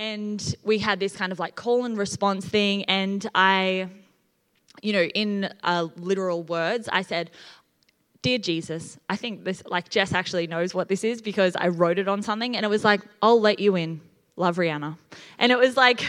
and we had this kind of like call and response thing. And I, you know, in uh, literal words, I said, Dear Jesus, I think this, like Jess actually knows what this is because I wrote it on something and it was like, I'll let you in love Rianna. And it was like,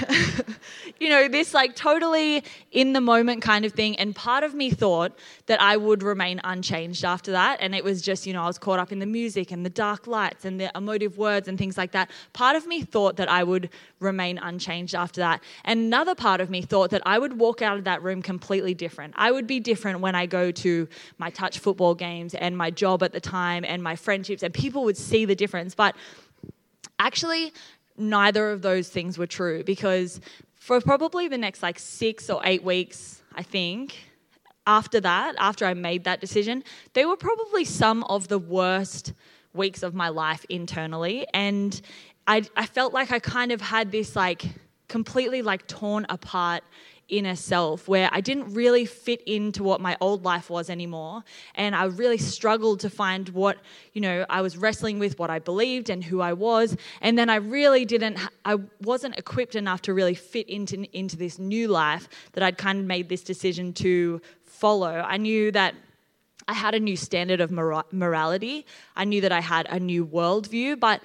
you know, this like totally in the moment kind of thing. And part of me thought that I would remain unchanged after that. And it was just, you know, I was caught up in the music and the dark lights and the emotive words and things like that. Part of me thought that I would remain unchanged after that. And another part of me thought that I would walk out of that room completely different. I would be different when I go to my touch football games and my job at the time and my friendships, and people would see the difference. But actually, neither of those things were true because for probably the next like six or eight weeks, I think, after that, after I made that decision, they were probably some of the worst weeks of my life internally. And I, I felt like I kind of had this like completely like torn apart inner self where I didn't really fit into what my old life was anymore. And I really struggled to find what, you know, I was wrestling with what I believed and who I was. And then I really didn't, I wasn't equipped enough to really fit into, into this new life that I'd kind of made this decision to follow. I knew that I had a new standard of morality. I knew that I had a new worldview, but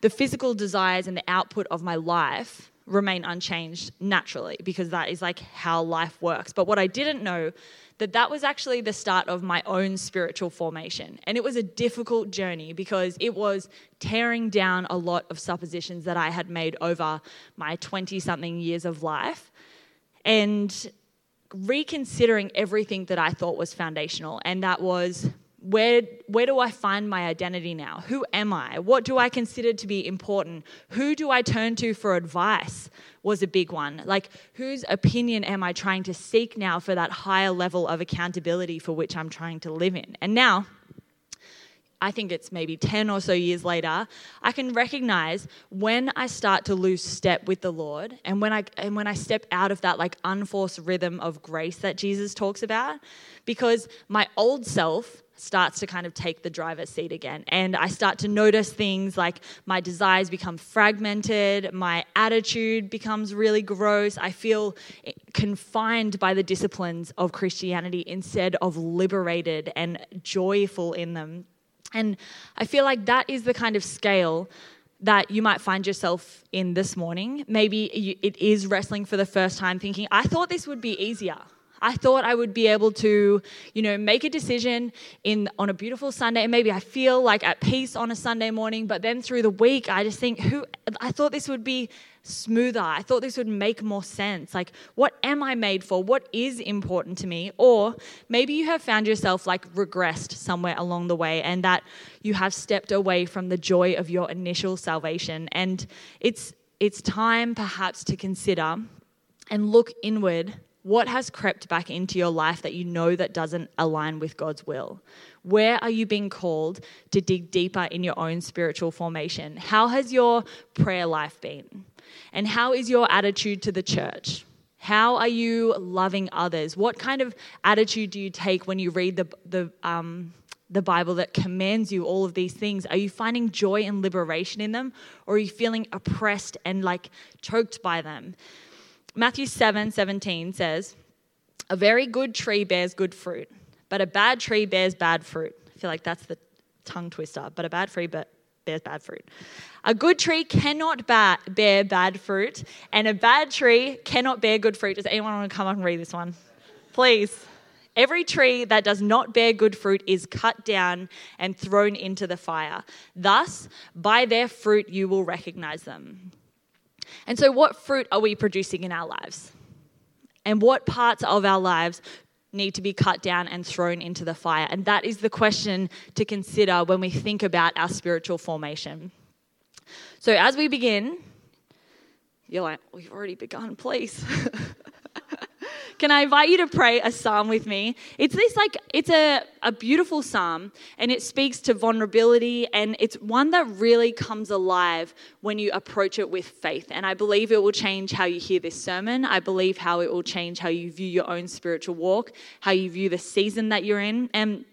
the physical desires and the output of my life remain unchanged naturally because that is like how life works. But what I didn't know that that was actually the start of my own spiritual formation. And it was a difficult journey because it was tearing down a lot of suppositions that I had made over my 20 something years of life and reconsidering everything that I thought was foundational. And that was where, where do I find my identity now? Who am I? What do I consider to be important? Who do I turn to for advice? Was a big one. Like, whose opinion am I trying to seek now for that higher level of accountability for which I'm trying to live in? And now, I think it's maybe 10 or so years later, I can recognize when I start to lose step with the Lord and when I and when I step out of that like unforced rhythm of grace that Jesus talks about because my old self starts to kind of take the driver's seat again. And I start to notice things like my desires become fragmented, my attitude becomes really gross. I feel eh, confined by the disciplines of Christianity instead of liberated and joyful in them. And I feel like that is the kind of scale that you might find yourself in this morning. Maybe it is wrestling for the first time, thinking, I thought this would be easier. I thought I would be able to, you know, make a decision in on a beautiful Sunday, and maybe I feel like at peace on a Sunday morning, but then through the week, I just think, who I thought this would be smoother. I thought this would make more sense. Like, what am I made for? What is important to me? Or maybe you have found yourself like regressed somewhere along the way and that you have stepped away from the joy of your initial salvation. And it's it's time perhaps to consider and look inward what has crept back into your life that you know that doesn't align with God's will? Where are you being called to dig deeper in your own spiritual formation? How has your prayer life been? And how is your attitude to the church? How are you loving others? What kind of attitude do you take when you read the, the, um, the Bible that commands you all of these things? Are you finding joy and liberation in them? Or are you feeling oppressed and like choked by them? Matthew 7 17 says, A very good tree bears good fruit, but a bad tree bears bad fruit. I feel like that's the tongue twister, but a bad tree bears bad fruit. A good tree cannot bear bad fruit, and a bad tree cannot bear good fruit. Does anyone want to come up and read this one? Please. Every tree that does not bear good fruit is cut down and thrown into the fire. Thus, by their fruit you will recognize them. And so, what fruit are we producing in our lives? And what parts of our lives need to be cut down and thrown into the fire? And that is the question to consider when we think about our spiritual formation. So, as we begin, you're like, we've already begun, please. Can I invite you to pray a psalm with me? It's this like it's a, a beautiful psalm and it speaks to vulnerability and it's one that really comes alive when you approach it with faith. And I believe it will change how you hear this sermon. I believe how it will change how you view your own spiritual walk, how you view the season that you're in. And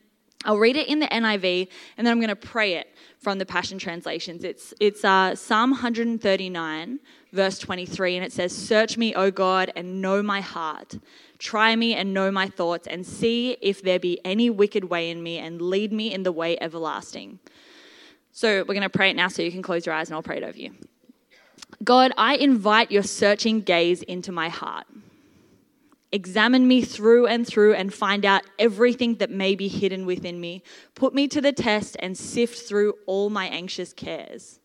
I'll read it in the NIV and then I'm going to pray it from the Passion Translations. It's, it's uh, Psalm 139, verse 23, and it says, Search me, O God, and know my heart. Try me and know my thoughts, and see if there be any wicked way in me, and lead me in the way everlasting. So we're going to pray it now so you can close your eyes and I'll pray it over you. God, I invite your searching gaze into my heart. Examine me through and through and find out everything that may be hidden within me. Put me to the test and sift through all my anxious cares.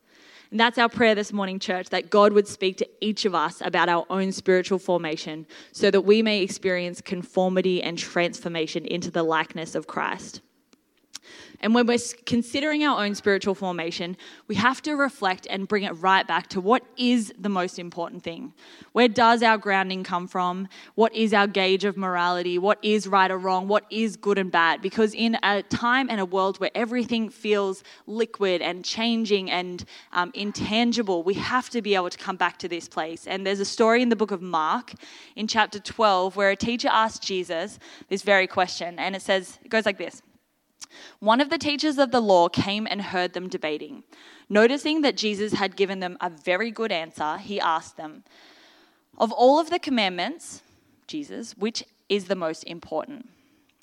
And that's our prayer this morning, church, that God would speak to each of us about our own spiritual formation so that we may experience conformity and transformation into the likeness of Christ. And when we're considering our own spiritual formation, we have to reflect and bring it right back to what is the most important thing. Where does our grounding come from? What is our gauge of morality? What is right or wrong? What is good and bad? Because in a time and a world where everything feels liquid and changing and um, intangible, we have to be able to come back to this place. And there's a story in the book of Mark in chapter 12 where a teacher asked Jesus this very question. And it says, it goes like this. One of the teachers of the law came and heard them debating. Noticing that Jesus had given them a very good answer, he asked them, Of all of the commandments, Jesus, which is the most important?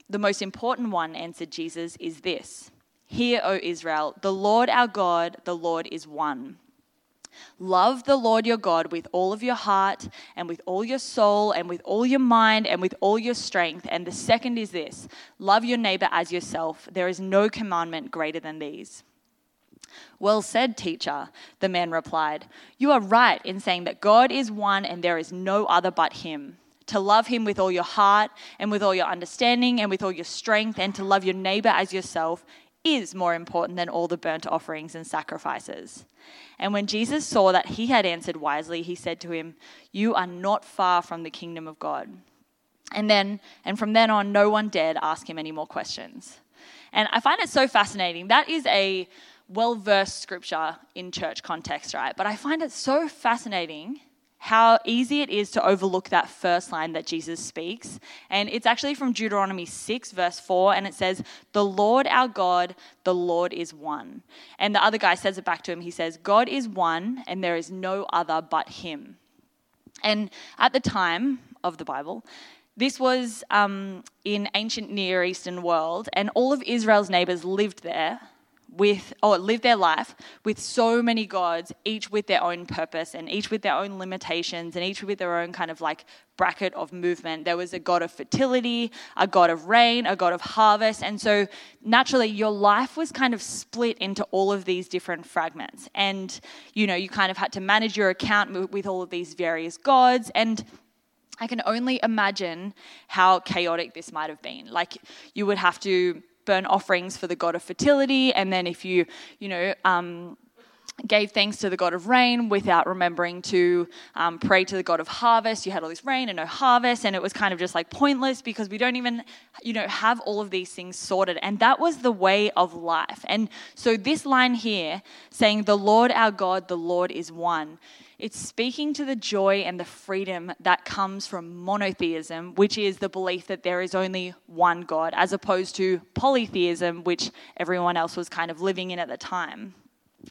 The most important one, answered Jesus, is this Hear, O Israel, the Lord our God, the Lord is one. Love the Lord your God with all of your heart and with all your soul and with all your mind and with all your strength. And the second is this love your neighbor as yourself. There is no commandment greater than these. Well said, teacher, the man replied. You are right in saying that God is one and there is no other but him. To love him with all your heart and with all your understanding and with all your strength, and to love your neighbor as yourself is more important than all the burnt offerings and sacrifices. And when Jesus saw that he had answered wisely, he said to him, You are not far from the kingdom of God. And then, and from then on, no one dared ask him any more questions. And I find it so fascinating. That is a well versed scripture in church context, right? But I find it so fascinating how easy it is to overlook that first line that Jesus speaks. And it's actually from Deuteronomy 6, verse 4, and it says, The Lord our God, the Lord is one. And the other guy says it back to him. He says, God is one, and there is no other but him. And at the time of the Bible, this was um, in ancient Near Eastern world, and all of Israel's neighbors lived there with or live their life with so many gods each with their own purpose and each with their own limitations and each with their own kind of like bracket of movement. There was a god of fertility a god of rain a god of harvest. And so naturally your life was kind of split into all of these different fragments. And you know you kind of had to manage your account with all of these various gods. And I can only imagine how chaotic this might have been. Like, you would have to burn offerings for the god of fertility, and then if you, you know, um, gave thanks to the God of rain without remembering to um, pray to the God of harvest. You had all this rain and no harvest, and it was kind of just like pointless because we don't even, you know, have all of these things sorted. And that was the way of life. And so this line here saying, The Lord our God, the Lord is one, it's speaking to the joy and the freedom that comes from monotheism, which is the belief that there is only one God, as opposed to polytheism, which everyone else was kind of living in at the time.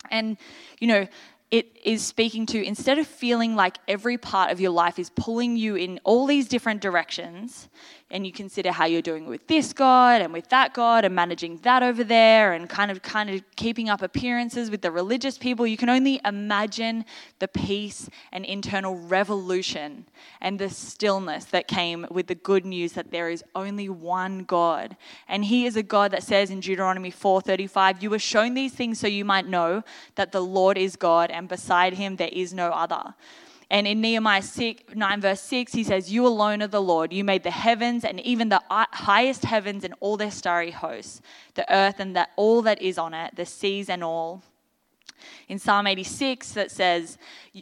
And, you know, it is speaking to instead of feeling like every part of your life is pulling you in all these different directions, and you consider how you're doing with this God and with that God and managing that over there and kind of kind of keeping up appearances with the religious people, you can only imagine the peace and internal revolution and the stillness that came with the good news that there is only one God. And he is a God that says in Deuteronomy 4:35, "You were shown these things so you might know that the Lord is God and beside him there is no other." And in Nehemiah 6, 9, verse 6, he says, You alone are the Lord. You made the heavens and even the highest heavens and all their starry hosts, the earth and that all that is on it, the seas and all. In Psalm 86, that says,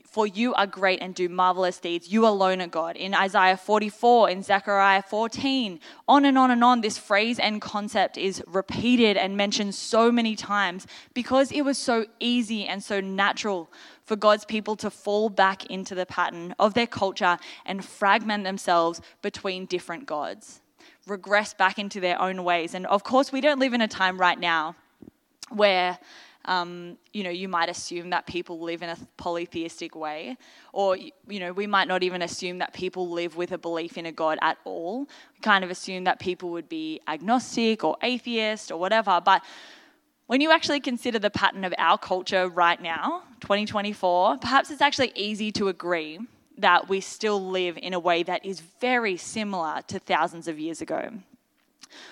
For you are great and do marvelous deeds. You alone are God. In Isaiah 44, in Zechariah 14, on and on and on, this phrase and concept is repeated and mentioned so many times because it was so easy and so natural for God's people to fall back into the pattern of their culture and fragment themselves between different gods regress back into their own ways. And of course, we don't live in a time right now where um, you know, you might assume that people live in a polytheistic way, or you know, we might not even assume that people live with a belief in a God at all. We kind of assume that people would be agnostic or atheist or whatever. But when you actually consider the pattern of our culture right now, 2024, perhaps it's actually easy to agree that we still live in a way that is very similar to thousands of years ago.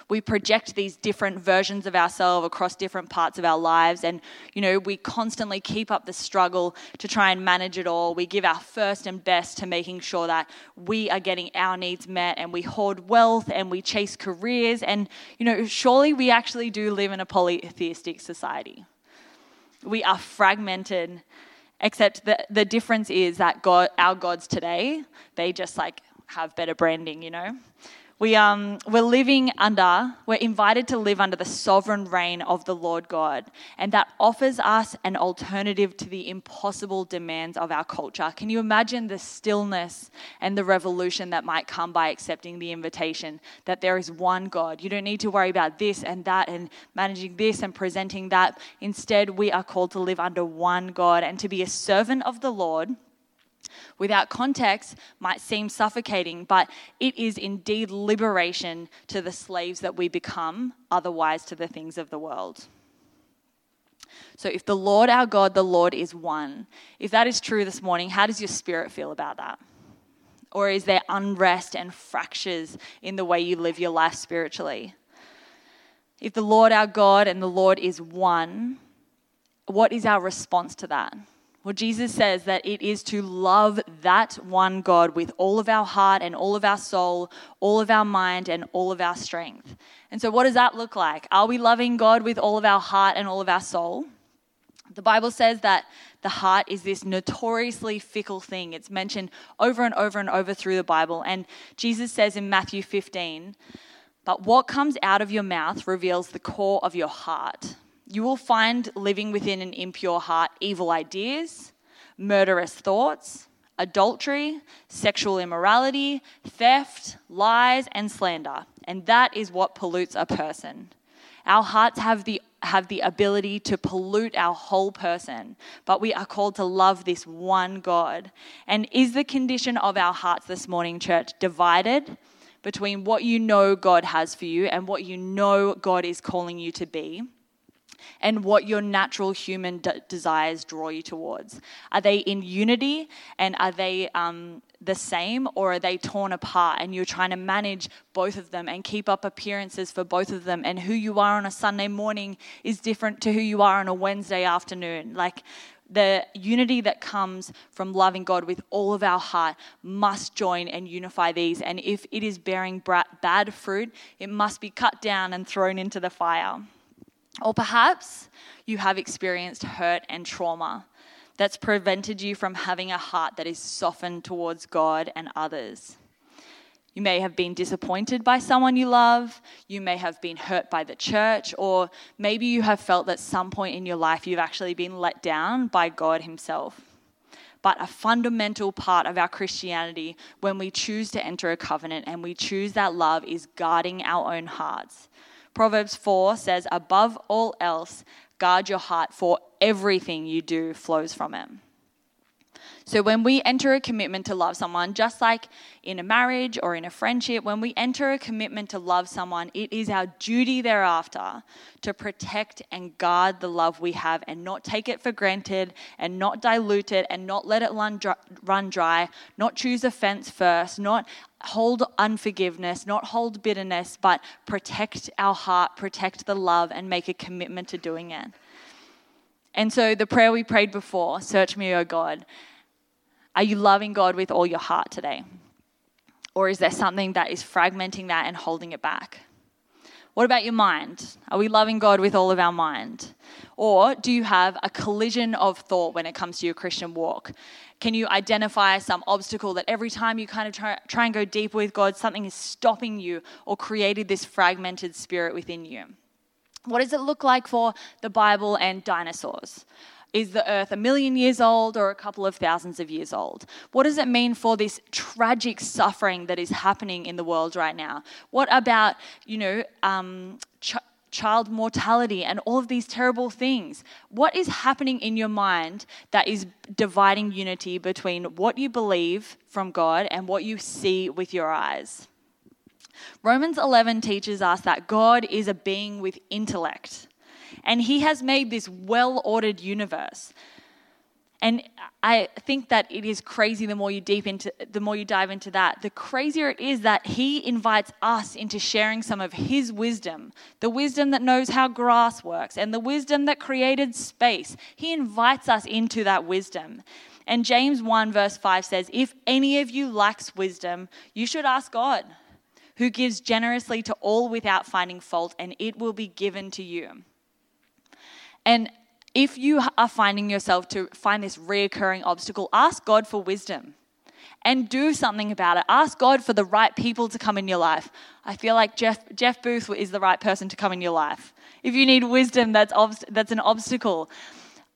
We project these different versions of ourselves across different parts of our lives, and you know, we constantly keep up the struggle to try and manage it all. We give our first and best to making sure that we are getting our needs met, and we hoard wealth and we chase careers. And you know, surely we actually do live in a polytheistic society. We are fragmented except the, the difference is that God, our gods today, they just like have better branding, you know? We, um, we're living under, we're invited to live under the sovereign reign of the Lord God. And that offers us an alternative to the impossible demands of our culture. Can you imagine the stillness and the revolution that might come by accepting the invitation that there is one God? You don't need to worry about this and that and managing this and presenting that. Instead, we are called to live under one God and to be a servant of the Lord without context might seem suffocating, but it is indeed liberation to the slaves that we become, otherwise, to the things of the world. So, if the Lord our God, the Lord is one, if that is true this morning, how does your spirit feel about that? Or is there unrest and fractures in the way you live your life spiritually? If the Lord our God and the Lord is one, what is our response to that? Well, Jesus says that it is to love that one God with all of our heart and all of our soul, all of our mind and all of our strength. And so, what does that look like? Are we loving God with all of our heart and all of our soul? The Bible says that the heart is this notoriously fickle thing. It's mentioned over and over and over through the Bible. And Jesus says in Matthew 15, But what comes out of your mouth reveals the core of your heart. You will find living within an impure heart evil ideas, murderous thoughts, adultery, sexual immorality, theft, lies, and slander. And that is what pollutes a person. Our hearts have the have the ability to pollute our whole person, but we are called to love this one God. And is the condition of our hearts this morning, church, divided between what you know God has for you and what you know God is calling you to be? And what your natural human de- desires draw you towards? Are they in unity and are they um, the same or are they torn apart and you're trying to manage both of them and keep up appearances for both of them? And who you are on a Sunday morning is different to who you are on a Wednesday afternoon. Like, the unity that comes from loving God with all of our heart must join and unify these. And if it is bearing bad fruit, it must be cut down and thrown into the fire. Or perhaps you have experienced hurt and trauma that's prevented you from having a heart that is softened towards God and others. You may have been disappointed by someone you love. You may have been hurt by the church, or maybe you have felt that at some point in your life you've actually been let down by God Himself. But a fundamental part of our Christianity, when we choose to enter a covenant and we choose that love, is guarding our own hearts. Proverbs 4 says, Above all else, guard your heart, for everything you do flows from it. So, when we enter a commitment to love someone, just like in a marriage or in a friendship, when we enter a commitment to love someone, it is our duty thereafter to protect and guard the love we have and not take it for granted and not dilute it and not let it run dry, not choose offense first, not hold unforgiveness, not hold bitterness, but protect our heart, protect the love, and make a commitment to doing it. And so, the prayer we prayed before Search me, O God are you loving God with all your heart today? Or is there something that is fragmenting that and holding it back? What about your mind? Are we loving God with all of our mind? Or do you have a collision of thought when it comes to your Christian walk? Can you identify some obstacle that every time you kind of try, try and go deeper with God, something is stopping you or created this fragmented spirit within you? What does it look like for the Bible and dinosaurs? Is the earth a million years old or a couple of thousands of years old? What does it mean for this tragic suffering that is happening in the world right now? What about, you know, um, ch- child mortality and all of these terrible things? What is happening in your mind that is dividing unity between what you believe from God and what you see with your eyes? Romans 11 teaches us that God is a being with intellect and he has made this well ordered universe. And I think that it is crazy the more you deep into the more you dive into that, the crazier it is that he invites us into sharing some of his wisdom, the wisdom that knows how grass works and the wisdom that created space. He invites us into that wisdom. And James 1 verse 5 says, "If any of you lacks wisdom, you should ask God, who gives generously to all without finding fault, and it will be given to you." And if you are finding yourself to find this reoccurring obstacle, ask God for wisdom and do something about it. Ask God for the right people to come in your life. I feel like Jeff, Jeff Booth is the right person to come in your life. If you need wisdom, that's, that's an obstacle.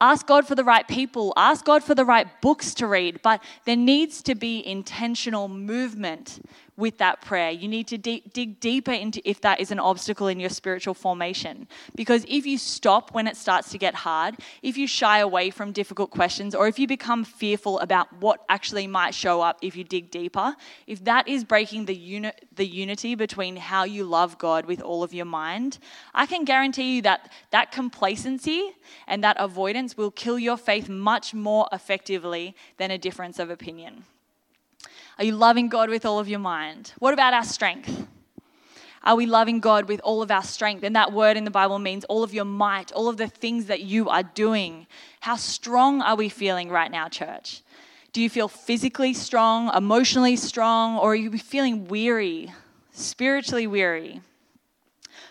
Ask God for the right people. Ask God for the right books to read. But there needs to be intentional movement with that prayer. You need to de- dig deeper into if that is an obstacle in your spiritual formation. Because if you stop when it starts to get hard, if you shy away from difficult questions, or if you become fearful about what actually might show up if you dig deeper, if that is breaking the, uni- the unity between how you love God with all of your mind, I can guarantee you that that complacency and that avoidance will kill your faith much more effectively than a difference of opinion. Are you loving God with all of your mind? What about our strength? Are we loving God with all of our strength? And that word in the Bible means all of your might, all of the things that you are doing. How strong are we feeling right now, church? Do you feel physically strong, emotionally strong, or are you feeling weary, spiritually weary?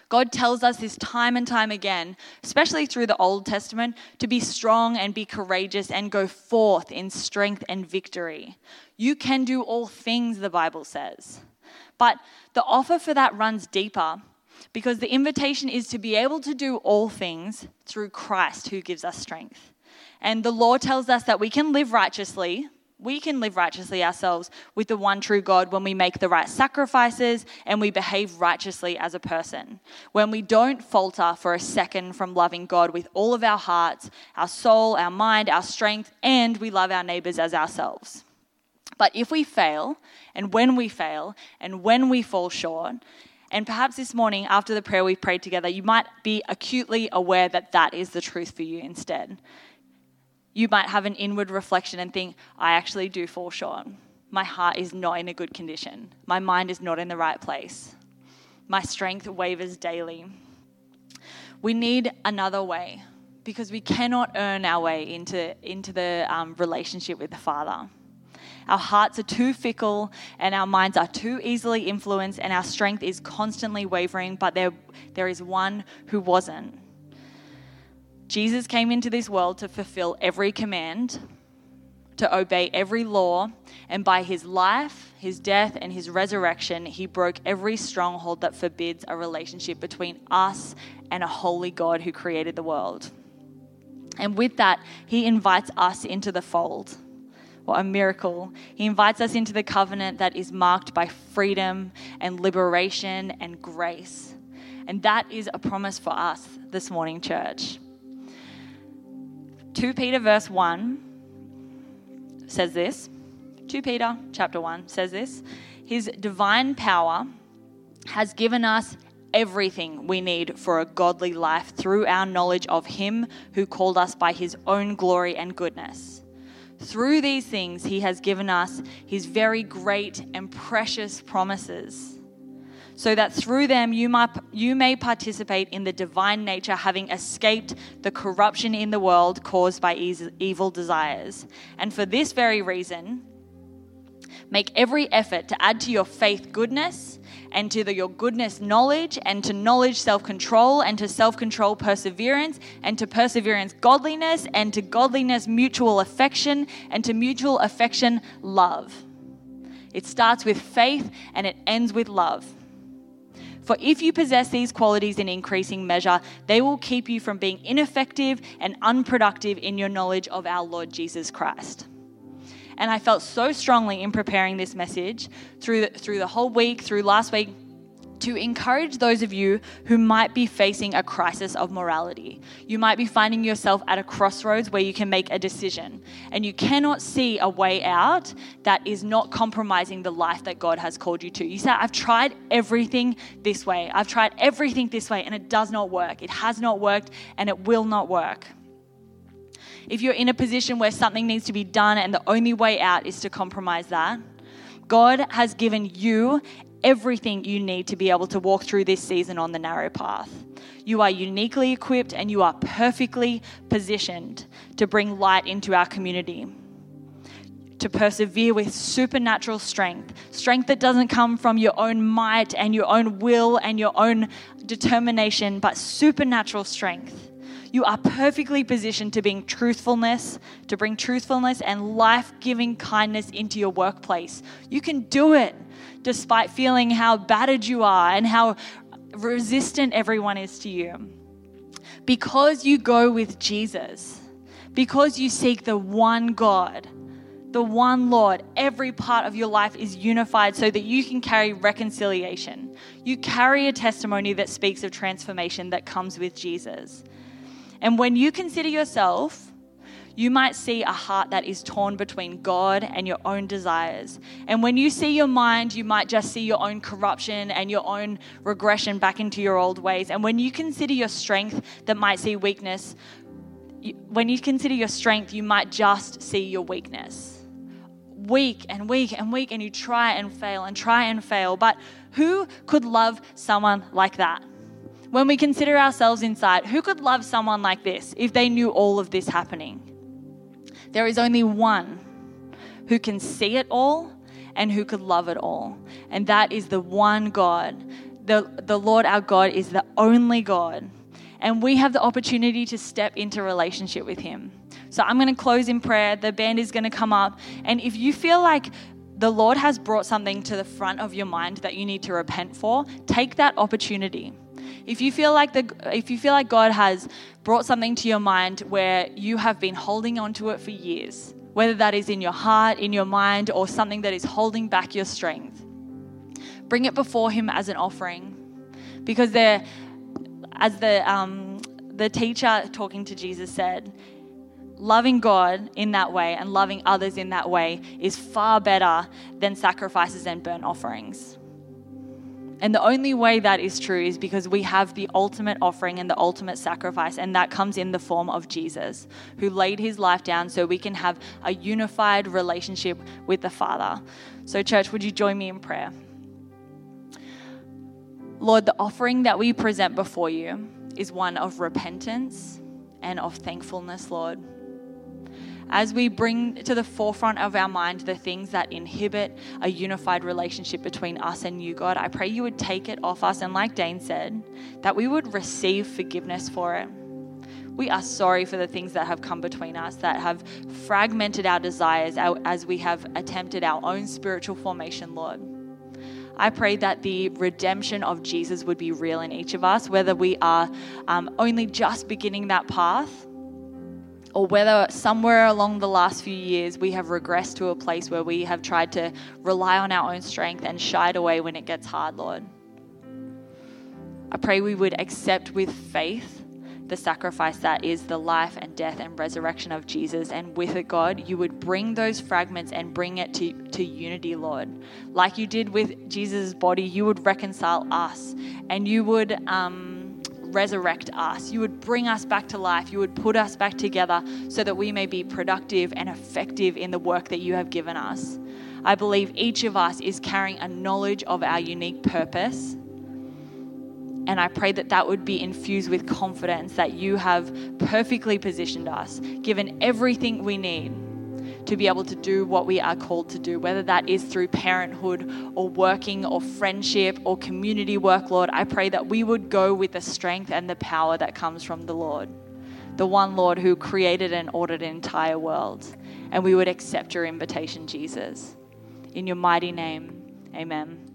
God tells us this time and time again, especially through the Old Testament, to be strong and be courageous and go forth in strength and victory. You can do all things, the Bible says. But the offer for that runs deeper because the invitation is to be able to do all things through Christ who gives us strength. And the law tells us that we can live righteously we can live righteously ourselves with the one true God when we make the right sacrifices and we behave righteously as a person. When we don't falter for a second from loving God with all of our hearts, our soul, our mind, our strength, and we love our neighbors as ourselves. But if we fail, and when we fail, and when we fall short, and perhaps this morning after the prayer we've prayed together, you might be acutely aware that that is the truth for you instead you might have an inward reflection and think, I actually do fall short. My heart is not in a good condition. My mind is not in the right place. My strength wavers daily. We need another way because we cannot earn our way into, into the um, relationship with the Father. Our hearts are too fickle and our minds are too easily influenced, and our strength is constantly wavering, but there, there is one who wasn't. Jesus came into this world to fulfill every command, to obey every law, and by his life, his death, and his resurrection, he broke every stronghold that forbids a relationship between us and a holy God who created the world. And with that, he invites us into the fold. What a miracle. He invites us into the covenant that is marked by freedom and liberation and grace. And that is a promise for us this morning, church. 2 Peter verse 1 says this. 2 Peter chapter 1 says this. His divine power has given us everything we need for a godly life through our knowledge of him who called us by his own glory and goodness. Through these things, he has given us his very great and precious promises so that through them you, might, you may participate in the divine nature, having escaped the corruption in the world caused by evil desires. And for this very reason, make every effort to add to your faith goodness, and to the, your goodness knowledge, and to knowledge self control, and to self control perseverance, and to perseverance godliness, and to godliness mutual affection, and to mutual affection love. It starts with faith and it ends with love. For if you possess these qualities in increasing measure, they will keep you from being ineffective and unproductive in your knowledge of our Lord Jesus Christ. And I felt so strongly in preparing this message through the, through the whole week, through last week, to encourage those of you who might be facing a crisis of morality. You might be finding yourself at a crossroads where you can make a decision and you cannot see a way out that is not compromising the life that God has called you to. You say, I've tried everything this way, I've tried everything this way, and it does not work. It has not worked and it will not work. If you're in a position where something needs to be done and the only way out is to compromise that, God has given you everything you need to be able to walk through this season on the narrow path. You are uniquely equipped and you are perfectly positioned to bring light into our community. To persevere with supernatural strength, strength that doesn't come from your own might and your own will and your own determination, but supernatural strength. You are perfectly positioned to bring truthfulness, to bring truthfulness and life giving kindness into your workplace. You can do it despite feeling how battered you are and how resistant everyone is to you. Because you go with Jesus, because you seek the one God, the one Lord, every part of your life is unified so that you can carry reconciliation. You carry a testimony that speaks of transformation that comes with Jesus. And when you consider yourself you might see a heart that is torn between God and your own desires. And when you see your mind, you might just see your own corruption and your own regression back into your old ways. And when you consider your strength that might see weakness, when you consider your strength, you might just see your weakness. Weak and weak and weak, and you try and fail and try and fail. But who could love someone like that? When we consider ourselves inside, who could love someone like this if they knew all of this happening? There is only one who can see it all and who could love it all. And that is the one God. The, the Lord our God is the only God. And we have the opportunity to step into relationship with Him. So I'm going to close in prayer. The band is going to come up. And if you feel like the Lord has brought something to the front of your mind that you need to repent for, take that opportunity. If you feel like the if you feel like God has brought something to your mind where you have been holding on to it for years, whether that is in your heart, in your mind, or something that is holding back your strength, bring it before Him as an offering, because there, as the um, the teacher talking to Jesus said, loving God in that way and loving others in that way is far better than sacrifices and burnt offerings. And the only way that is true is because we have the ultimate offering and the ultimate sacrifice, and that comes in the form of Jesus, who laid his life down so we can have a unified relationship with the Father. So, church, would you join me in prayer? Lord, the offering that we present before you is one of repentance and of thankfulness, Lord as we bring to the forefront of our mind the things that inhibit a unified relationship between us and you, God, I pray you would take it off us. And like Dane said, that we would receive forgiveness for it. We are sorry for the things that have come between us, that have fragmented our desires as we have attempted our own spiritual formation, Lord. I pray that the redemption of Jesus would be real in each of us, whether we are um, only just beginning that path or whether somewhere along the last few years we have regressed to a place where we have tried to rely on our own strength and shied away when it gets hard, Lord. I pray we would accept with faith the sacrifice that is the life and death and resurrection of Jesus. And with it, God, you would bring those fragments and bring it to, to unity, Lord. Like you did with Jesus' body, you would reconcile us and you would. Um, resurrect us. You would bring us back to life. You would put us back together so that we may be productive and effective in the work that you have given us. I believe each of us is carrying a knowledge of our unique purpose. And I pray that that would be infused with confidence that you have perfectly positioned us, given everything we need to be able to do what we are called to do, whether that is through parenthood or working or friendship or community work, Lord. I pray that we would go with the strength and the power that comes from the Lord, the one Lord who created and ordered an entire world. And we would accept your invitation, Jesus. In your mighty name, amen.